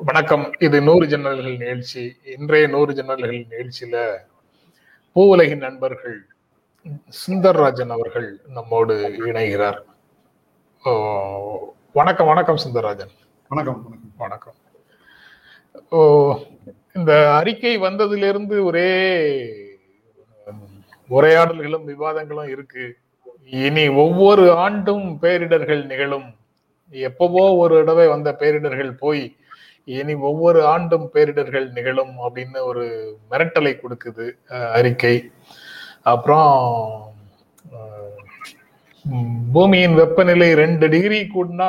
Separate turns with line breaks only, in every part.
வணக்கம். இது நூறு ஜன்னல்கள் நிகழ்ச்சி இன்றைய நூறு ஜன்னல்கள் நிகழ்ச்சியில பூவுலகின் நண்பர்கள் சுந்தர்ராஜன் அவர்கள் நம்மோடு இணைகிறார். ஓ, வணக்கம் வணக்கம் சுந்தர்ராஜன்.
வணக்கம் வணக்கம்.
வணக்கம். ஓ இந்த அறிக்கை வந்ததிலிருந்து ஒரே உரையாடல்களும் விவாதங்களும் இருக்கு. இனி ஒவ்வொரு ஆண்டும் பேரிடர்கள் நிகழும். எப்பவோ ஒரு தடவை வந்த பேரிடர்கள் போய் இனி ஒவ்வொரு ஆண்டும் பேரிடர்கள் நிகழும் அப்படின்னு ஒரு மிரட்டலை கொடுக்குது அறிக்கை. அப்புறம் பூமியின் வெப்பநிலை ரெண்டு டிகிரி கூடனா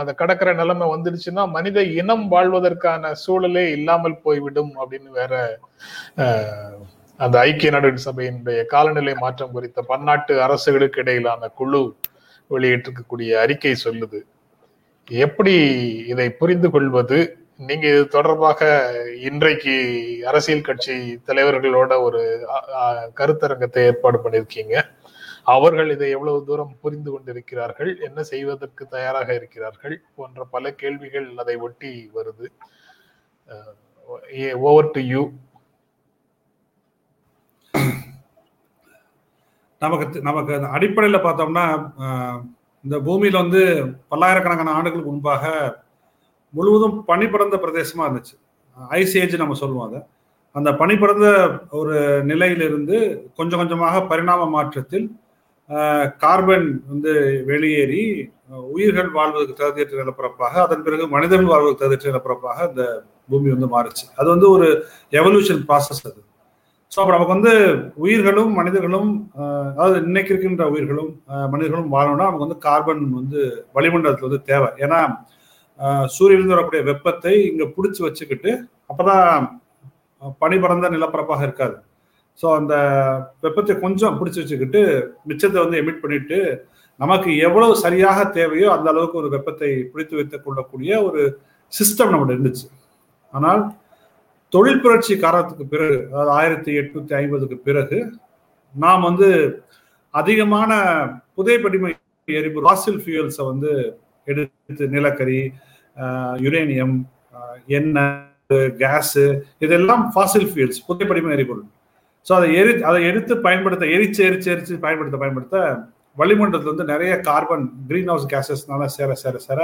அந்த கடக்கிற நிலைமை வந்துடுச்சுன்னா மனித இனம் வாழ்வதற்கான சூழலே இல்லாமல் போய்விடும் அப்படின்னு வேற அந்த ஐக்கிய நாடுகள் சபையினுடைய காலநிலை மாற்றம் குறித்த பன்னாட்டு அரசுகளுக்கு இடையிலான குழு வெளியிட்டிருக்கக்கூடிய அறிக்கை சொல்லுது. எப்படி இதை புரிந்து கொள்வது? நீங்க இது தொடர்பாக இன்றைக்கு அரசியல் கட்சி தலைவர்களோட ஒரு கருத்தரங்கத்தை ஏற்பாடு பண்ணியிருக்கீங்க. அவர்கள் இதை எவ்வளவு தூரம் புரிந்து கொண்டிருக்கிறார்கள்? என்ன செய்வதற்கு தயாராக இருக்கிறார்கள்? போன்ற பல கேள்விகள் அதை ஒட்டி வருது. Over to you.
நமக்கு நமக்கு அந்த பார்த்தோம்னா இந்த பூமியில் வந்து பல்லாயிரக்கணக்கான ஆண்டுகளுக்கு முன்பாக முழுவதும் பனிபடர்ந்த பிரதேசமா இருந்துச்சு. ஐஸ் ஏஜ் நம்ம சொல்லுவோம் அதை. அந்த பனிபடர்ந்த ஒரு நிலையிலிருந்து கொஞ்சம் கொஞ்சமாக பரிணாம மாற்றத்தில் கார்பன் வந்து வெளியேறி உயிர்கள் வாழ்வதற்கு தகுதியற்ற நிலப்பரப்பாக அதன் பிறகு மனிதர்கள் வாழ்வதற்கு தகுதியற்ற நிலப்பரப்பாக இந்த பூமி வந்து மாறுச்சு. அது வந்து ஒரு எவல்யூஷன் ப்ராசஸ் அது. ஸோ அப்போ நமக்கு வந்து உயிர்களும் மனிதர்களும் அதாவது இன்னைக்கு இருக்கின்ற உயிர்களும் மனிதர்களும் வாழணும்னா நமக்கு வந்து கார்பன் வந்து வளிமண்டலத்தில் வந்து தேவை. ஏன்னா சூரியனிலிருந்து வரக்கூடிய வெப்பத்தை இங்க பிடிச்சி வச்சுக்கிட்டு அப்பதான் பனி பறந்த நிலப்பரப்பாக இருக்காது. ஸோ அந்த வெப்பத்தை கொஞ்சம் பிடிச்சி வச்சுக்கிட்டு மிச்சத்தை வந்து எமிட் பண்ணிட்டு நமக்கு எவ்வளவு சரியாக தேவையோ அந்த அளவுக்கு ஒரு வெப்பத்தை பிடித்து வைத்துக் கொள்ளக்கூடிய ஒரு சிஸ்டம் நம்மகிட்ட இருந்துச்சு. ஆனால் தொழில் புரட்சி காரணத்துக்கு பிறகு அதாவது ஆயிரத்தி எட்நூத்தி ஐம்பதுக்கு பிறகு நாம் வந்து அதிகமான புதைப்படிமை எரிபொருள் ஃபியூயல்ஸை வந்து எடுத்து நிலக்கரி யுரேனியம் எண்ணெய் கேஸு இதெல்லாம் ஃபாசில் ஃபியூல்ஸ் புதைப்படிமை எரிபொருள். ஸோ அதை எரி அதை எடுத்து பயன்படுத்த எரிச்சு எரிச்சு எரிச்சு பயன்படுத்த பயன்படுத்த வளிமண்டலத்தில் வந்து நிறைய கார்பன் கிரீன் ஹவுஸ் கேசஸ்னால சேர சேர சேர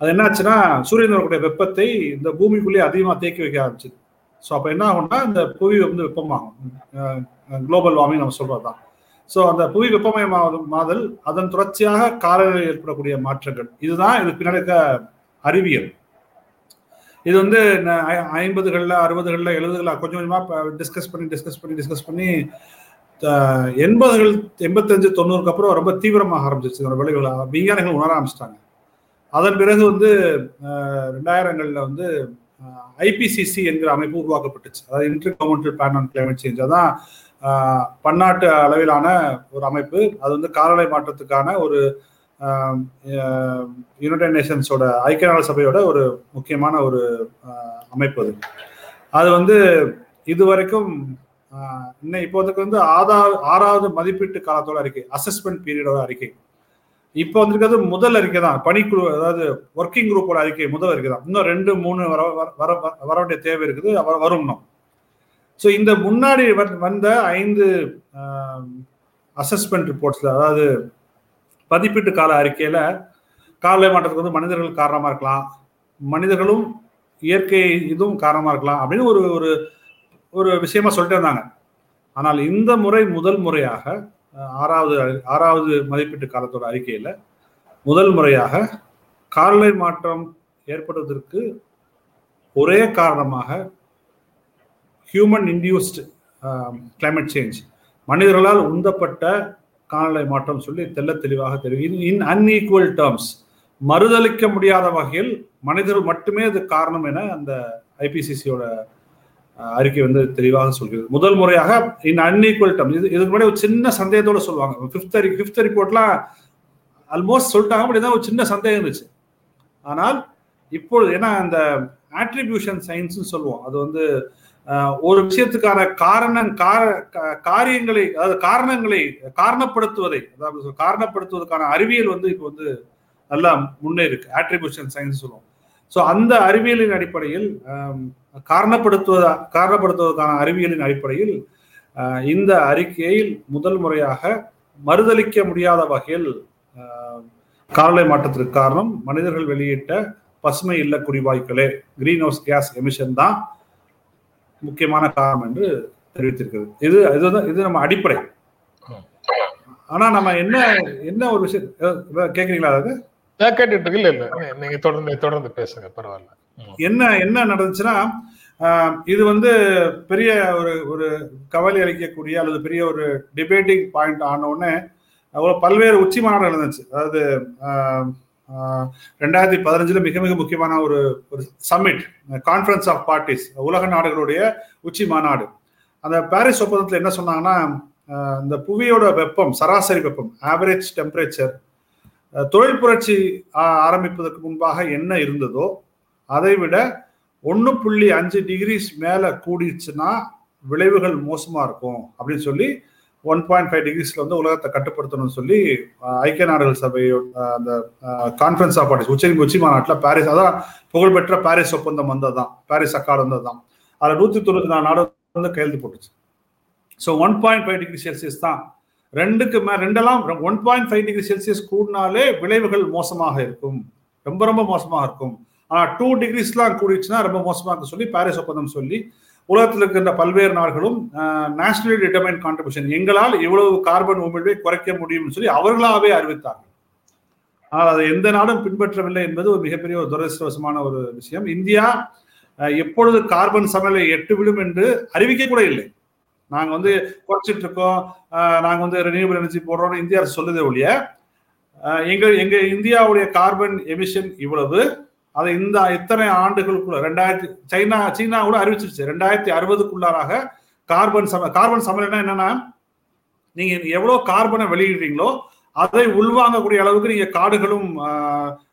அது என்னாச்சுன்னா சூரியன் வரக்கூடிய வெப்பத்தை இந்த பூமிக்குள்ளேயே அதிகமாக தேக்கி வைக்க ஆரம்பிச்சுது. ஸோ அப்போ என்ன ஆகும்னா இந்த புவி வந்து வெப்பமாகும். குளோபல் வார்மிங் நம்ம சொல்கிறது தான் ஸோ அந்த புவி வெப்பமயமாதல் மாதல் அதன் தொடர்ச்சியாக காலநிலையில் ஏற்படக்கூடிய மாற்றங்கள். இதுதான் இது பின்னாடி அறிவியல். இது வந்து ஐம்பதுகளில் ஐ- எழுபதுகளில் கொஞ்சம் கொஞ்சமா டிஸ்கஸ் பண்ணி டிஸ்கஸ் பண்ணி டிஸ்கஸ் பண்ணி எண்பதுகள் எண்பத்தஞ்சு தொண்ணூறுக்கு அப்புறம் ரொம்ப தீவிரமாக ஆரம்பிச்சிச்சு அந்த விளைவுகளை விஞ்ஞானிகள் உணர ஆரம்பிச்சிட்டாங்க. அதன் பிறகு வந்து ரெண்டாயிரங்களில் ரெண்டாயிரங்கள்ல வந்து ஐபிசிசி என்கிற அமைப்பு உருவாக்கப்பட்டுச்சு. அதாவது இன்டர் கவர்மெண்டல் பிளான் ஆன் கிளைமேட் சேஞ்ச் அதான் பன்னாட்டு அளவிலான ஒரு அமைப்பு. அது வந்து காலநிலை மாற்றத்துக்கான ஒரு யுனைடெட் நேஷன்ஸோட ஐக்கிய நாடு சபையோட ஒரு முக்கியமான ஒரு அமைப்பு அது. அது வந்து இதுவரைக்கும் வரைக்கும் இன்னும் இப்போதைக்கு வந்து ஆதா ஆறாவது மதிப்பீட்டு காலத்தோட அறிக்கை அசஸ்மெண்ட் பீரியடோட அறிக்கை. இப்போ வந்திருக்கிறது முதல் அறிக்கை தான். பணிக்குழு அதாவது ஒர்க்கிங் குரூப்போட அறிக்கை முதல் அறிக்கை தான். இன்னும் ரெண்டு மூணு வர வர- வர வேண்டிய தேவை இருக்குது. வ- வரும் இன்னும். ஸோ இந்த முன்னாடி வந்- வந்த ஐந்து அசஸ்மெண்ட் ரிப்போர்ட்ஸில் அதாவது மதிப்பீட்டு கால அறிக்கையில் காலநிலை மாற்றத்துக்கு வந்து மனிதர்கள் காரணமாக இருக்கலாம் மனிதர்களும் இயற்கை இதுவும் காரணமாக இருக்கலாம் அப்படின்னு ஒரு ஒரு ஒரு விஷயமா சொல்லிட்டு இருந்தாங்க. ஆனால் இந்த முறை முதல் முறையாக ஆறாவது ஆறாவது மதிப்பீட்டு காலத்தோட அறிக்கையில் முதல் முறையாக காலநிலை மாற்றம் ஏற்படுவதற்கு ஒரே காரணமாக ஹியூமன் இன்டியூஸ்டு கிளைமேட் சேஞ்ச் மனிதர்களால் உந்தப்பட்ட காலநிலை மாற்றம் சொல்லி தெள்ள தெளிவாக தெரியும் இன் அன்ஈக்குவல் டேர்ம்ஸ் மறுதளிக்க முடியாத வகையில் மனிதர்கள் மட்டுமே அது காரணம் என அந்த ஐபிசிசியோட அறிக்கை வந்து தெளிவாக சொல்கிறது. முதல் முறையாக இன் அன்ஈக்குவல் டேர்ம் இது இதுக்கு முன்னாடி ஒரு சின்ன சந்தேகத்தோட சொல்லுவாங்க. ஃபிஃப்த் ஃபிஃப்த் ரிப்போர்ட்லாம் ஆல்மோஸ்ட் சொல்லிட்டாங்க. அப்படி தான் ஒரு சின்ன சந்தேகம் இருந்துச்சு. ஆனால் இப்பொழுது ஏன்னா அந்த ஆட்ரிபியூஷன் சயின்ஸ்னு சொல்லுவோம். அது வந்து ஒரு விஷயத்துக்கான காரணம் கார- காரியங்களை அதாவது காரணங்களை காரணப்படுத்துவதை அதாவது காரணப்படுத்துவதற்கான அறிவியல் வந்து இப்போ வந்து நல்லா முன்னேறிருக்கு ஆட்ரிபியூஷன் சயின்ஸ் சொல்லுவோம். ஸோ அந்த அறிவியலின் அடிப்படையில் காரணப்படுத்துவதா காரணப்படுத்துவதற்கான அறிவியலின் அடிப்படையில் இந்த அறிக்கையில் முதல் முறையாக மறுதளிக்க முடியாத வகையில் காலநிலை மாற்றத்திற்கு காரணம் மனிதர்கள் வெளியிட்ட பசுமை இல்ல குறிவாய்க்களே கிரீன் ஹவுஸ் கேஸ் எமிஷன் தான். முக்கியமான காரணம் என்று தெரிவித்திருக்கிறது. இது இதுதான் இது நம்ம அடிப்படை. ஆனா நம்ம என்ன என்ன ஒரு விஷயம் கேக்குறீங்களா அதாவது?
கேட்டுட்டு இல்ல இல்ல. நீங்க தொடர்ந்து தொடர்ந்து பேசுங்க. பரவாயில்ல.
என்ன என்ன நடந்துச்சுன்னா இது வந்து பெரிய ஒரு ஒரு கவலை அளிக்கக்கூடிய அல்லது பெரிய ஒரு டிபேட்டிங் பாயிண்ட் ஆன உடனே பல்வேறு உச்சி மாநாடு நடந்துச்சு. அதாவது ரெண்டாயிரத்தி பதினஞ்சுல மிக மிக முக்கியமான ஒரு ஒரு சம்மிட் கான்ஃபரன்ஸ் ஆஃப் பார்ட்டிஸ் உலக நாடுகளுடைய உச்சி மாநாடு. அந்த பாரிஸ் ஒப்பந்தத்தில் என்ன சொன்னாங்கன்னா இந்த புவியோட வெப்பம் சராசரி வெப்பம் ஆவரேஜ் டெம்பரேச்சர் தொழில் புரட்சி ஆ- ஆரம்பிப்பதற்கு முன்பாக என்ன இருந்ததோ அதை விட ஒன்று புள்ளி அஞ்சு டிகிரிஸ் மேலே கூடிச்சுன்னா விளைவுகள் மோசமாக இருக்கும் அப்படின்னு சொல்லி ஒன் பாயிண்ட் ஃபைவ் டிகிரிஸ்ல வந்து உலகத்தை கட்டுப்படுத்தணும்னு சொல்லி ஐக்கிய நாடுகள் சபையோட அந்த கான்ஃபரன்ஸ் ஆஃப் பார்ட்டிஸ் உச்சி உச்சி மாநாட்டில் பாரிஸ் அதான் புகழ்பெற்ற பாரிஸ் ஒப்பந்தம் வந்ததுதான். பாரிஸ் அக்கார்டு வந்ததுதான். அதில் நூற்றி தொண்ணூற்றி நாலு நாடு வந்து கையெழுத்து போட்டுச்சு. So one point five degree Celsius தான். ரெண்டுக்கு மே ரெண்டெல்லாம் one point five degree Celsius கூடினாலே விளைவுகள் மோசமாக இருக்கும். ரொம்ப ரொம்ப மோசமாக இருக்கும். ஆனால் டூ டிகிரிஸ்லாம் கூடிச்சுன்னா ரொம்ப மோசமாக இருக்கும் சொல்லி பாரிஸ் ஒப்பந்தம் சொல்லி உலகத்தில் இருக்கின்ற பல்வேறு நாடுகளும் நேஷனலி டிட்டர்மைன் கான்ட்ரிபியூஷன் எங்களால் இவ்வளவு கார்பன் உமிழ்வை குறைக்க முடியும்னு சொல்லி அவர்களாகவே அறிவித்தார்கள். ஆனால் அதை எந்த நாடும் பின்பற்றவில்லை என்பது ஒரு மிகப்பெரிய ஒரு துரதிருஷ்டவசமான ஒரு விஷயம். இந்தியா எப்பொழுது கார்பன் சமநிலை எட்டு விடும் என்று அறிவிக்க கூட இல்லை. நாங்கள் வந்து குறைச்சிட்டு இருக்கோம் நாங்கள் வந்து ரினியூபிள் எனர்ஜி போடுறோம்னு இந்தியா சொல்லுதே ஒழிய எங்கள் எங்கள் இந்தியாவுடைய கார்பன் எமிஷன் இவ்வளவு அதை இந்த இத்தனை ஆண்டுகளுக்குள்ள ரெண்டாயிரத்தி சைனா சீனா கூட அறிவிச்சிருச்சு. ரெண்டாயிரத்தி அறுபதுக்குள்ளாராக கார்பன் சம கார்பன் சமநிலைனா என்னன்னா நீங்க எவ்வளவு கார்பனை வெளியிடுறீங்களோ அதை உள்வாங்கக்கூடிய அளவுக்கு நீங்க காடுகளும்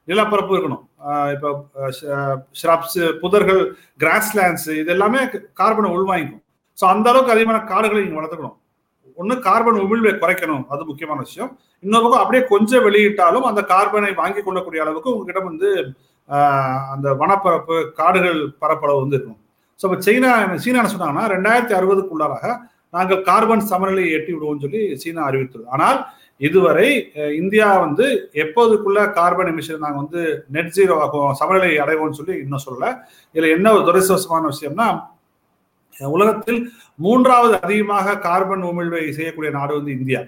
நிலப்பரப்பு இருக்கணும். இப்போ ஷ்ரப்ஸ் புதர்கள் கிராஸ்லேண்ட்ஸ் இது எல்லாமே கார்பனை உள்வாங்கிக்கும். ஸோ அந்த அளவுக்கு அதிகமான காடுகளை நீங்க வளர்த்துக்கணும். ஒன்று கார்பன் உமிழ்வை குறைக்கணும். அது முக்கியமான விஷயம். இன்னொரு பக்கம் அப்படியே கொஞ்சம் வெளியிட்டாலும் அந்த கார்பனை வாங்கி கொள்ளக்கூடிய அளவுக்கு உங்ககிட்ட வந்து அந்த வனப்பரப்பு காடுகள் பரப்பளவு வந்து இருக்கும். ஸோ இப்போ சீனா சீனா என்ன சொன்னாங்கன்னா ரெண்டாயிரத்தி அறுபதுக்குள்ளாராக நாங்கள் கார்பன் சமநிலையை எட்டி விடுவோம்னு சொல்லி சீனா அறிவித்தது ஆனால் இதுவரை இந்தியா வந்து எப்போதுக்குள்ள கார்பன் எமிஷன் நாங்கள் வந்து நெட் ஜீரோ ஆகும் சமநிலை அடைவோம்னு சொல்லி இன்னும் சொல்லலை. இதில் என்ன ஒரு துரதிருஷ்டவசமான விஷயம்னா உலகத்தில் மூன்றாவது அதிகமாக கார்பன் உமிழ்வை செய்யக்கூடிய நாடு வந்து இந்தியா.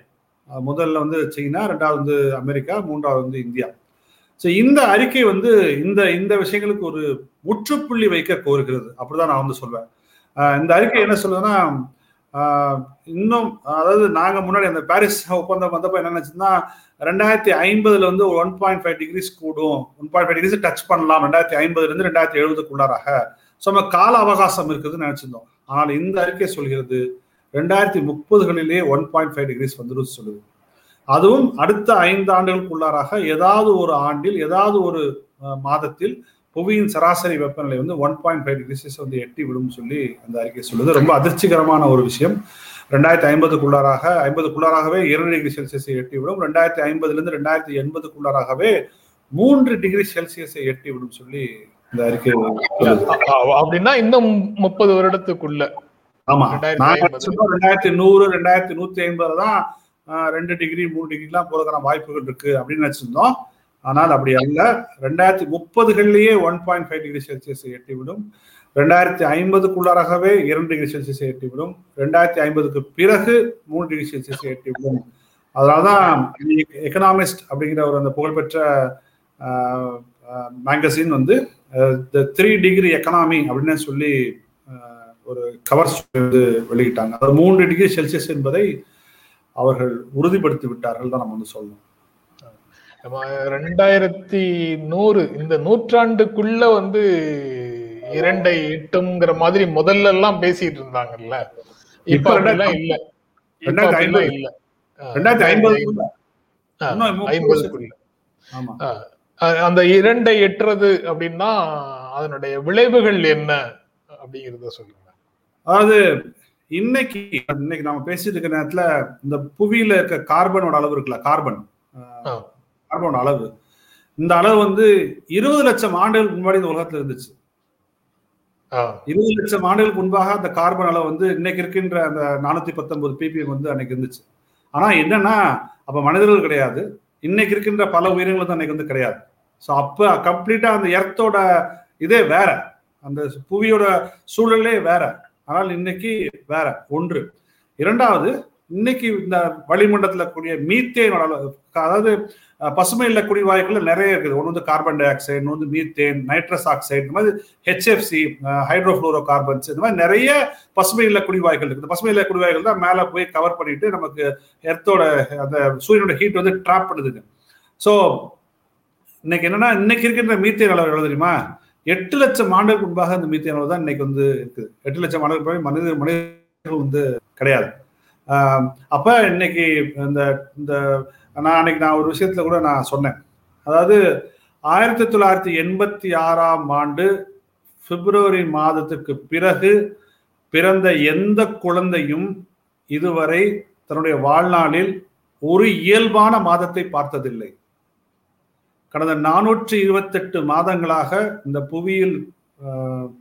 முதல்ல வந்து சீனா ரெண்டாவது வந்து அமெரிக்கா மூன்றாவது வந்து இந்தியா. ஸோ இந்த அறிக்கை வந்து இந்த இந்த விஷயங்களுக்கு ஒரு முற்றுப்புள்ளி வைக்க கோருகிறது. அப்படிதான் நான் வந்து சொல்வேன். இந்த அறிக்கை என்ன சொல்லுதுன்னா இன்னும் அதாவது நாங்கள் முன்னாடி அந்த பாரிஸ் ஒப்பந்தம் வந்தப்போ என்ன நினைச்சுன்னா ரெண்டாயிரத்தி ஐம்பதுல வந்து ஒன் பாயிண்ட் ஃபைவ் டிகிரிஸ் கூடும். One point five degrees touch பண்ணலாம். ரெண்டாயிரத்தி ஐம்பதுலேருந்து ரெண்டாயிரத்தி எழுபதுக்குள்ளாராக ஸோ நம்ம கால அவகாசம் இருக்குதுன்னு நினச்சிருந்தோம். ஆனால் இந்த அறிக்கை சொல்கிறது ரெண்டாயிரத்தி முப்பதுகளிலே ஒன் பாயிண்ட் ஃபைவ் டிகிரிஸ் வந்துடும் சொல்லுது. அதுவும் அடுத்த ஐந்து ஆண்டுகளுக்குள்ளாராக ஏதாவது ஒரு ஆண்டில் ஏதாவது ஒரு மாதத்தில் புவியின் சராசரி வெப்பநிலை வந்து one point five degree Celsius வந்து எட்டி விடும் சொல்லி அந்த அறிக்கை சொல்லுது. ரொம்ப அதிர்ச்சிகரமான ஒரு விஷயம். ரெண்டாயிரத்தி ஐம்பதுக்குள்ளாராக ஐம்பதுக்குள்ளாராகவே இரண்டு டிகிரி செல்சியஸை எட்டி விடும். ரெண்டாயிரத்தி ஐம்பதுலேருந்து ரெண்டாயிரத்தி எண்பதுக்குள்ளாராகவே மூன்று டிகிரி செல்சியஸை எட்டி விடும் சொல்லி இந்த அறிக்கை
அப்படின்னா இன்னும் முப்பது வருடத்துக்குள்ள.
ஆமா.
ரெண்டாயிரத்தி
நூறு ரெண்டாயிரத்தி நூத்தி ஐம்பதுல தான் ரெண்டு டிகிரி மூணு டிகிரிலாம் போறதுக்கான வாய்ப்புகள் இருக்கு அப்படின்னு நினைச்சிருந்தோம். ஆனால் அப்படி அல்ல. ரெண்டாயிரத்தி முப்பதுகள்லேயே ஒன் பாயிண்ட் ஃபைவ் டிகிரி செல்சியஸை எட்டிவிடும் ரெண்டாயிரத்தி ஐம்பதுக்குள்ளாராகவே இரண்டு டிகிரி செல்சியஸை எட்டிவிடும் ரெண்டாயிரத்தி ஐம்பதுக்கு பிறகு மூணு டிகிரி செல்சியஸை எட்டிவிடும் அதனாலதான் எக்கனாமிஸ்ட் அப்படிங்கிற ஒரு அந்த புகழ்பெற்ற மேகசின் வந்து த த்ரீ டிகிரி எக்கனாமி அப்படின்னு சொல்லி ஒரு கவர் வந்து வெளியிட்டாங்க. அதாவது மூன்று டிகிரி செல்சியஸ் என்பதை அவர்கள் உறுதிப்படுத்தி விட்டார்கள் தான் நம்ம வந்து சொல்லணும்.
ரெண்டாயிரத்தி நூறு இந்த நூற்றாண்டுக்குள்ள வந்து இரண்டை எட்டுங்கிற மாதிரி முதல்ல எல்லாம் பேசிட்டு இருந்தாங்கல்ல. இப்ப இல்ல.
ரெண்டாயிரத்தி.
இல்ல.
ரெண்டாயிரத்தி ஐம்பதுக்குள்ள?
அந்த இரண்டை எட்டுறது அப்படின்னா அதனுடைய விளைவுகள் என்ன அப்படிங்கறத சொல்லுங்க.
அதாவது இன்னைக்கு இன்னைக்கு நாம பேசிட்டு இருக்க நேரத்துல இந்த புவியில இருக்க கார்பனோட அளவு இருக்குல்ல கார்பன். கார்பனோட அளவு. இந்த அளவு வந்து இருபது லட்சம் ஆண்டுகளுக்கு முன்னாடி இந்த உலகத்துல இருந்துச்சு. இருபது லட்சம் ஆண்டுகளுக்கு முன்பாக அந்த கார்பன் அளவு வந்து இன்னைக்கு இருக்கின்ற அந்த நானூத்தி பத்தொன்பது பிபிஎம் வந்து அன்னைக்கு இருந்துச்சு. ஆனா என்னன்னா அப்ப மனிதர்கள் கிடையாது. இன்னைக்கு இருக்கின்ற பல உயிரினங்கள் வந்து அன்னைக்கு வந்து கிடையாது. ஸோ அப்ப கம்ப்ளீட்டா அந்த எர்த்தோட இதே வேற. அந்த புவியோட சூழலே வேற. ஆனால் இன்னைக்கு வேற ஒன்று. இரண்டாவது இன்னைக்கு இந்த வளிமண்டலத்தில் கூடிய மீத்தேன் அளவு, அதாவது பசுமை இல்ல குடிவாயுக்கள் நிறைய இருக்குது. ஒன்று வந்து கார்பன் டை ஆக்சைடு இன்னொன்று வந்து மீத்தேன் நைட்ரஸ் ஆக்சைடு இந்த மாதிரி ஹெச்எஃப்சி ஹைட்ரோஃபுளோரோ கார்பன்ஸ் இந்த மாதிரி நிறைய பசுமை இல்ல குடிவாய்கள் இருக்குது. பசுமை இல்ல குடிவாய்கள் தான் மேலே போய் கவர் பண்ணிட்டு நமக்கு எர்த்தோட அந்த சூரியனோட ஹீட் வந்து ட்ராப் பண்ணுதுங்க. ஸோ இன்னைக்கு என்னன்னா இன்னைக்கு இருக்கின்ற மீத்தேன் அளவு எவ்வளவு தெரியுமா? எட்டு லட்சம் ஆண்டுகளுக்கு முன்பாக அந்த மீத்தேன் அளவு தான் இன்னைக்கு வந்து இருக்குது. எட்டு லட்சம் ஆண்டுகளுக்கு மனித மனிதர்கள் வந்து கிடையாது. அப்போ இன்னைக்கு இந்த இந்த நான் அன்னைக்கு நான் ஒரு விஷயத்துல கூட நான் சொன்னேன். அதாவது ஆயிரத்தி தொள்ளாயிரத்தி எண்பத்தி ஆறாம் ஆண்டு பிப்ரவரி மாதத்துக்கு பிறகு பிறந்த எந்த குழந்தையும் இதுவரை தன்னுடைய வாழ்நாளில் ஒரு இயல்பான மாதத்தை பார்த்ததில்லை. கடந்த நானூற்றி இருபத்தெட்டு மாதங்களாக இந்த புவியில்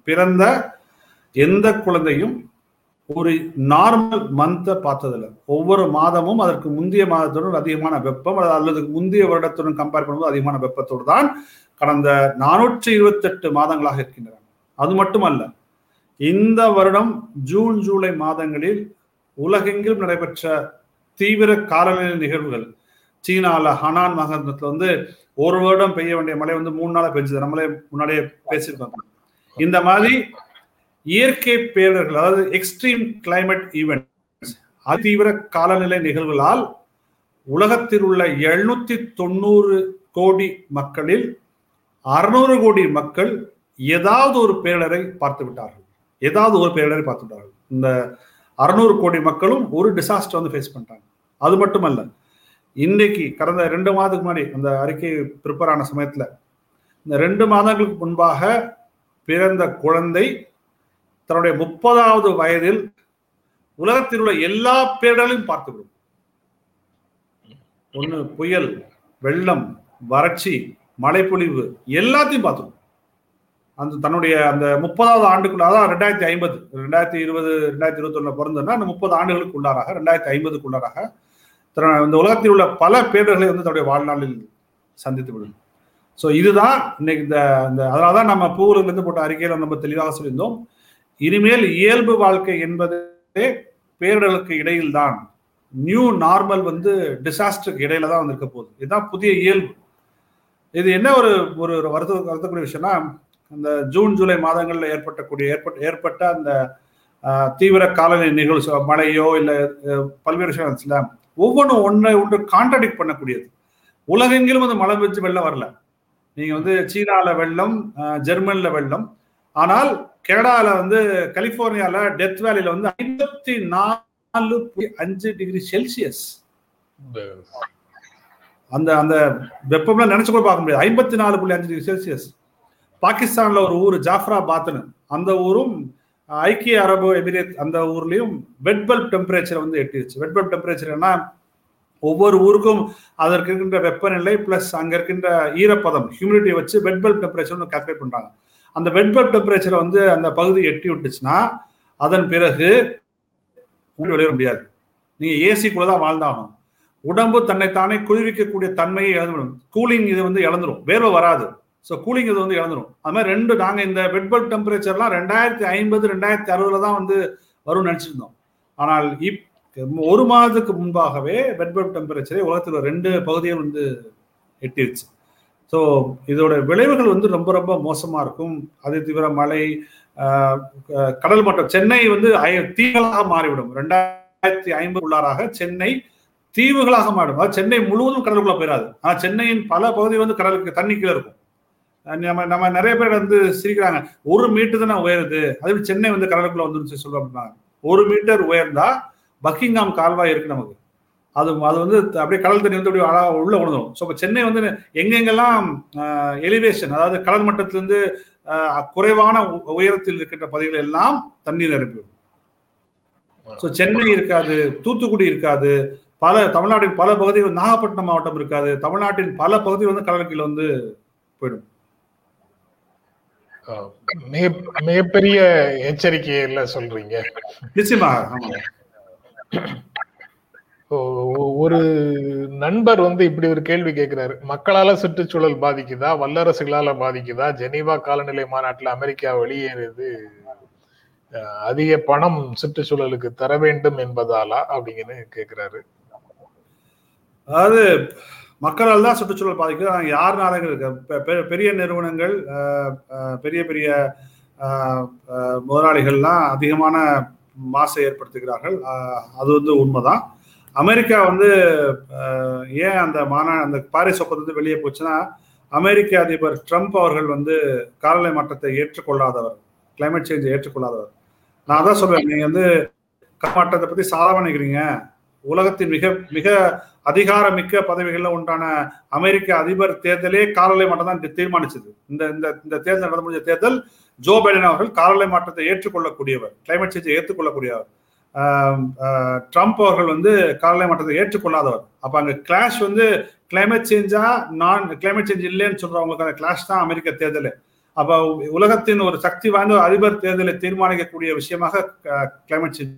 பிறந்த எந்த குழந்தையும் ஒரு நார்மல் மந்த்தை பார்த்ததில்லை. ஒவ்வொரு மாதமும் அதற்கு முந்தைய மாதத்துடன் அதிகமான வெப்பம் அல்லது முந்தைய வருடத்துடன் கம்பேர் பண்ணும்போது அதிகமான வெப்பத்தோடு தான் கடந்த நானூற்றி இருபத்தெட்டு மாதங்களாக இருக்கின்றன. அது மட்டுமல்ல இந்த வருடம் ஜூன் ஜூலை மாதங்களில் உலகெங்கிலும் நடைபெற்ற தீவிர காலநிலை நிகழ்வுகள் சீனாவில் ஹனான் மகாந்தத்தில் வந்து ஒரு வருடம் பெய்ய வேண்டிய மழை வந்து மூணு நாளாக பெஞ்சது. நம்மளே முன்னாடியே பேசியிருக்கோம். இந்த மாதிரி இயற்கை பேரர்கள் அதாவது எக்ஸ்ட்ரீம் கிளைமேட் ஈவெண்ட் அதிதீவிர காலநிலை நிகழ்வுகளால் உலகத்தில் உள்ள எழுநூத்தி தொண்ணூறு கோடி மக்களில் அறுநூறு கோடி மக்கள் ஏதாவது ஒரு பேரிடரை பார்த்து விட்டார்கள். ஏதாவது ஒரு பேரிடரை பார்த்து விட்டார்கள். இந்த அறுநூறு கோடி மக்களும் ஒரு டிசாஸ்டர் வந்து ஃபேஸ் பண்ணிட்டாங்க. அது மட்டுமல்ல இன்னைக்கு கடந்த ரெண்டு மாதத்துக்கு முன்னாடி அந்த அறிக்கை ப்ரிப்பேர் ஆன சமயத்துல இந்த ரெண்டு மாதங்களுக்கு முன்பாக பிறந்த குழந்தை தன்னுடைய முப்பதாவது வயதில் உலகத்தில் உள்ள எல்லா பேரிடலையும் பார்த்துவிடும். ஒண்ணு புயல் வெள்ளம் வறட்சி மழைப்பொழிவு எல்லாத்தையும் பார்த்துடும் அந்த தன்னுடைய அந்த முப்பதாவது ஆண்டுக்குள்ள அதான் ரெண்டாயிரத்தி ஐம்பது ரெண்டாயிரத்தி இருபது ரெண்டாயிரத்தி இருபத்தி ஒண்ணுல பிறந்ததுன்னா அந்த முப்பது ஆண்டுகளுக்கு உள்ளாராக ரெண்டாயிரத்தி ஐம்பதுக்கு உள்ளாராக இந்த உலகத்தில் உள்ள பல பேரர்களை வந்து தன்னுடைய வாழ்நாளில் சந்தித்து விடும் ஸோ இதுதான் இன்னைக்கு இந்த இந்த அதனால தான் நம்ம பூவிலிருந்து போட்ட அறிக்கையில் நம்ம தெளிவாக சொல்லியிருந்தோம். இனிமேல் இயல்பு வாழ்க்கை என்பதே பேரிடர்களுக்கு இடையில் தான் நியூ நார்மல் வந்து டிசாஸ்டருக்கு இடையில தான் வந்திருக்க போகுது. இதுதான் புதிய இயல்பு. இது என்ன ஒரு ஒரு வருத்த வருத்தக்கூடிய விஷயம்னா அந்த ஜூன் ஜூலை மாதங்களில் ஏற்பட்டக்கூடிய ஏற்பட்ட ஏற்பட்ட அந்த தீவிர காலநிலை நிகழ்வு மழையோ இல்லை பல்வேறு விஷயம் ஒவ்வொன்றும் ஒன்றை ஒன்று கான்ட்ராடிக்ட் பண்ணக்கூடியது. உலகெங்கிலும் வந்து மழை பெஞ்சு வெள்ளம் வரல. நீங்க வந்து சீனால வெள்ளம் ஜெர்மனியில் ஜெர்மன்ல வெள்ளம். ஆனால் கனடால வந்து கலிபோர்னியால டெத் வேலியில வந்து ஐம்பத்தி நாலு புள்ளி அஞ்சு டிகிரி செல்சியஸ். அந்த அந்த வெப்பம்லாம் நினைச்சு கூட பார்க்க முடியாது. ஐம்பத்தி நாலு புள்ளி அஞ்சு டிகிரி செல்சியஸ். பாகிஸ்தான்ல ஒரு ஊர் ஜாஃப்ரா பாத்னு அந்த ஊரும் ஐக்கிய அரபு எமிரேட் அந்த ஊர்லேயும் வெட் பல்ப் டெம்பரேச்சர் வந்து எட்டிடுச்சு வெட் பல்ப் டெம்பரேச்சர் என்ன ஒவ்வொரு ஊருக்கும் அதற்கு இருக்கின்ற வெப்பநிலை பிளஸ் அங்கே இருக்கின்ற ஈரப்பதம் ஹியூமிடிட்டி வச்சு வெட் பல்ப் டெம்பரேச்சர் கால்குலேட் பண்ணுறாங்க அந்த வெட் பல்ப் டெம்பரேச்சரை வந்து அந்த பகுதி எட்டி விட்டுச்சுன்னா அதன் பிறகு வெளியிட முடியாது. நீங்கள் ஏசிக்குள்ளே தான் வாழ்ந்தாகணும். உடம்பு தன்னைத்தானே குளிர்விக்கக்கூடிய தன்மையை இழந்துவிடும். கூலிங் இது வந்து இழந்துரும். வேர்வை வராது. ஸோ கூலிங் இது வந்து இழந்துரும். அது மாதிரி ரெண்டு நாங்கள் இந்த வெட்பல் டெம்பரேச்சர்லாம் ரெண்டாயிரத்தி ஐம்பது ரெண்டாயிரத்தி அறுபதுல தான் வந்து வரும்னு நினச்சிருந்தோம். ஆனால் இப் ஒரு மாதத்துக்கு முன்பாகவே வெட்பல் டெம்பரேச்சரை உலகத்தில் ரெண்டு பகுதியும் வந்து எட்டிருச்சு. ஸோ இதோட விளைவுகள் வந்து ரொம்ப ரொம்ப மோசமாக இருக்கும். அது தீவிர மழை கடல் மட்டம் சென்னை வந்து ஐ- தீவுகளாக மாறிவிடும். ரெண்டாயிரத்தி ஐம்பது உள்ளாராக சென்னை தீவுகளாக மாறிடும் அதாவது சென்னை முழுவதும் கடலுக்குள்ள போயிடாது ஆனால் சென்னையின் பல பகுதி வந்து கடலுக்கு தண்ணி கீழே இருக்கும். நம்ம நம்ம நிறைய பேர் வந்து சிரிக்கிறாங்க. ஒரு மீட்டர் தானே உயருது? அது சென்னை வந்து கடலுக்குள்ள வந்துருச்சு சொல்லுவாங்க ஒரு மீட்டர் உயர்ந்தா பக்கிங்காம் கால்வாய் இருக்கு நமக்கு. அது அது வந்து அப்படியே கடல் தண்ணி வந்து அப்படியே அழகாக உள்ள உணரும் ஸோ இப்போ சென்னை வந்து எங்கெங்கெல்லாம் எலிவேஷன் அதாவது கடல் மட்டத்திலிருந்து ஆஹ், குறைவான உ- உயரத்தில் இருக்கின்ற பகுதிகள் எல்லாம் தண்ணீர் நிரப்பிடும் ஸோ சென்னை இருக்காது தூத்துக்குடி இருக்காது பல தமிழ்நாட்டின் பல பகுதிகள் நாகப்பட்டினம் மாவட்டம் இருக்காது தமிழ்நாட்டின் பல பகுதிகள் வந்து கடலுக்கில் வந்து போயிடும்.
மிகப்பெரிய எச்சரிக்கையில சொல்றீங்க.
நிச்சயமாக
ஒரு நண்பர் வந்து இப்படி ஒரு கேள்வி கேட்கிறாரு மக்களால சுற்றுச்சூழல் பாதிக்குதா? வல்லரசுகளால பாதிக்குதா? ஜெனீவா காலநிலை மாநாட்டுல அமெரிக்கா வெளியேறியது அஹ், அதிக பணம் சுற்றுச்சூழலுக்கு தர வேண்டும் என்பதாலா? அப்படிங்கன்னு கேக்குறாரு.
அதாவது மக்களால் தான் சுற்றுச்சூழல் பாதிக்குது. ஆனால் யார் பெ- பெ- பெரிய நிறுவனங்கள் பெரிய பெரிய முதலாளிகள்லாம் அதிகமான மாசை ஏற்படுத்துகிறார்கள். அது வந்து உண்மைதான். அமெரிக்கா வந்து ஏன் அந்த மாநா அந்த பாரிஸ் ஒப்பந்தத்து வெளியே போச்சுன்னா அமெரிக்க அதிபர் ட்ரம்ப் அவர்கள் வந்து காலநிலை மாற்றத்தை ஏற்றுக்கொள்ளாதவர். கிளைமேட் சேஞ்சை ஏற்றுக்கொள்ளாதவர். நான் அதான் சொல்றேன். நீங்க வந்து மாற்றத்தை பத்தி சாதாரண நினைக்கிறீங்க. உலகத்தின் மிக மிக அதிகாரமிக்க பதவிகளில் உண்டான அமெரிக்க அதிபர் தேர்தலே காலநிலை மாற்றம் தான் தீர்மானிச்சது. இந்த இந்த இந்த தேர்தல் நடந்து முடிஞ்ச தேர்தல் ஜோ பைடன் அவர்கள் காலநிலை மாற்றத்தை ஏற்றுக்கொள்ளக்கூடியவர் கிளைமேட் சேஞ்சை ஏற்றுக்கொள்ளக்கூடியவர். ட்ரம்ப் அவர்கள் வந்து காலநிலை மாற்றத்தை ஏற்றுக்கொள்ளாதவர். அப்போ அங்கே கிளாஷ் வந்து கிளைமேட் சேஞ்சா நான் கிளைமேட் சேஞ்ச் இல்லைன்னு சொல்றவங்களுக்கு அந்த கிளாஷ் தான் அமெரிக்க தேர்தல். அப்போ உலகத்தின் ஒரு சக்தி வாய்ந்த அதிபர் தேர்தலை தீர்மானிக்கக்கூடிய விஷயமாக கிளைமேட் சேஞ்ச்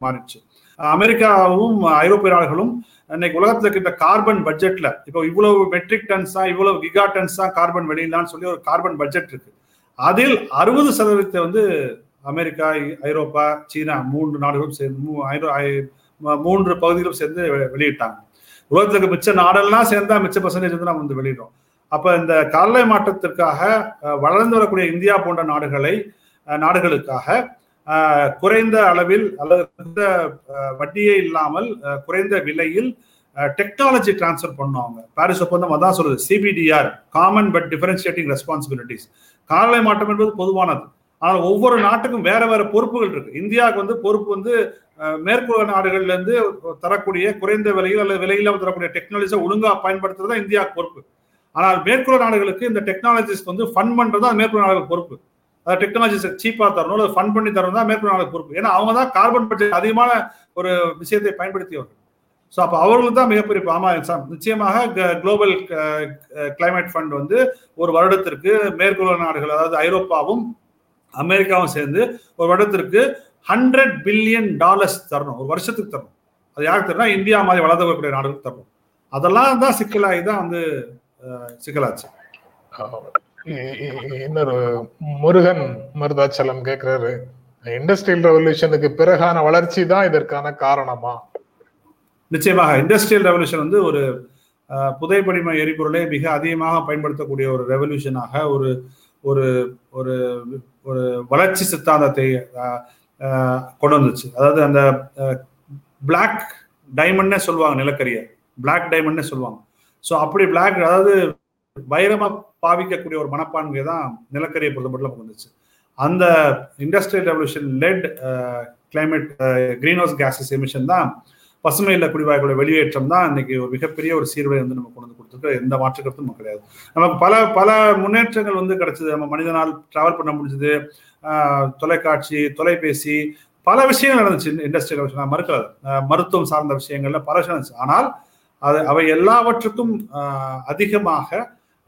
மாறிடுச்சு. அமெரிக்காவும் ஐரோப்பிய நாடுகளும் இன்னைக்கு உலகத்துல இருக்கிற கார்பன் பட்ஜெட்ல இப்போ இவ்வளவு மெட்ரிக் டன்ஸா இவ்வளவு கிகா டன்ஸா கார்பன் வெளியிலான்னு சொல்லி ஒரு கார்பன் பட்ஜெட் இருக்கு. அதில் அறுபது சதவீதத்தை வந்து அமெரிக்கா ஐரோப்பா சீனா மூன்று நாடுகளும் சேர்ந்து ஐ- மூன்று பகுதிகளும் சேர்ந்து வெ- வெளியிட்டாங்க. உலகத்துக்கு மிச்ச நாடெல்லாம் சேர்ந்தா மிச்ச பர்சன்டேஜ் வந்து நம்ம வந்து வெளியிடுறோம். அப்ப இந்த காலநிலை மாற்றத்திற்காக வளர்ந்து வரக்கூடிய இந்தியா போன்ற நாடுகளை நாடுகளுக்காக குறைந்த அளவில் அல்லது வட்டியே இல்லாமல் குறைந்த விலையில் டெக்னாலஜி டிரான்ஸ்ஃபர் பண்ணுவாங்க. பாரிஸ் ஒப்பந்தம் அதான் சொல்லுது. CBDR common but differentiating responsibilities காலநிலை மாற்றம் என்பது பொதுவானது. ஆனால் ஒவ்வொரு நாட்டுக்கும் வேற வேற பொறுப்புகள் இருக்கு. இந்தியாவுக்கு வந்து பொறுப்பு வந்து அஹ், மேற்குலக நாடுகள்ல இருந்து தரக்கூடிய குறைந்த விலையில் அல்லது விலையில தரக்கூடிய டெக்னாலஜியை ஒழுங்கா பயன்படுத்துறது தான் இந்தியாவுக்கு பொறுப்பு. ஆனால் மேற்குலக நாடுகளுக்கு இந்த டெக்னாலஜிஸ் வந்து ஃபண்ட் பண்றது தான் மேற்குலக நாடுகள் பொறுப்பு. டெக்னாலஜிஸ் சீப்பாக தரணும் அல்லது ஃபண்ட் பண்ணி தரணும் தான் மேற்கொள்ள நாடுகளுக்கு பொறுப்பு. ஏன்னா அவங்க தான் கார்பன் பட்ஜெட் அதிகமான ஒரு விஷயத்தை பயன்படுத்தியவர்கள். ஸோ அப்போ அவர்களுக்கு தான் மிகப்பெரிய பாமா சார் நிச்சயமாக குளோபல் கிளைமேட் ஃபண்ட் வந்து ஒரு வருடத்திற்கு மேற்குள்ள நாடுகள் அதாவது ஐரோப்பாவும் அமெரிக்காவும் சேர்ந்து ஒரு வருடத்திற்கு ஹண்ட்ரட் பில்லியன் டாலர்ஸ் தரணும் ஒரு வருஷத்துக்கு தரணும். அது யாருக்கு தரணும் இந்தியா மாதிரி வளர்ந்து வரக்கூடிய நாடுகளுக்கு தரணும். அதெல்லாம் தான் சிக்கலாகி தான் வந்து சிக்கலாச்சு.
இன்னொரு முருகன் மருதாச்சலம் கேக்குறாரு. இண்டஸ்ட்ரியல் ரெவல்யூஷனுக்கு பிறகான வளர்ச்சி தான் இதற்கான காரணமா?
நிச்சயமாக இண்டஸ்ட்ரியல் ரெவல்யூஷன் வந்து ஒரு புதைப்படிம எரிபொருளை மிக அதிகமாக பயன்படுத்தக்கூடிய ஒரு ரெவல்யூஷனாக ஒரு ஒரு ஒரு ஒரு வளர்ச்சி சித்தாந்தத்தை கொண்டு வந்துச்சு. அதாவது அந்த பிளாக் டைமண்ட்னே சொல்லுவாங்க நிலக்கரியை. பிளாக் டைமண்ட்னே சொல்லுவாங்க. ஸோ அப்படி பிளாக் அதாவது வைரமா பாவிக்கக்கூடிய ஒரு மனப்பான்மை தான் நிலக்கரியை பொறுத்த மட்டும் வந்துச்சு. அந்த industrial revolution led climate green house gases emission தான் பசுமை இல்ல குடிவாயுக்களோட வெளியேற்றம் தான் இன்னைக்கு ஒரு மிகப்பெரிய ஒரு சீர்வழி வந்து நம்ம கொண்டு வந்து கொடுத்துருக்கு எந்த மாற்று கருத்தும் கிடையாது. நமக்கு பல பல முன்னேற்றங்கள் வந்து கிடைச்சது. நம்ம மனிதனால் டிராவல் பண்ண முடிஞ்சது. தொலைக்காட்சி தொலைபேசி பல விஷயங்கள் நடந்துச்சு. இண்டஸ்ட்ரியல் ரெவல்யூஷன் நான் மருத்துவம் சார்ந்த விஷயங்கள்ல பல விஷயம் நடந்துச்சு. ஆனால் அது அவை எல்லாவற்றுக்கும் அதிகமாக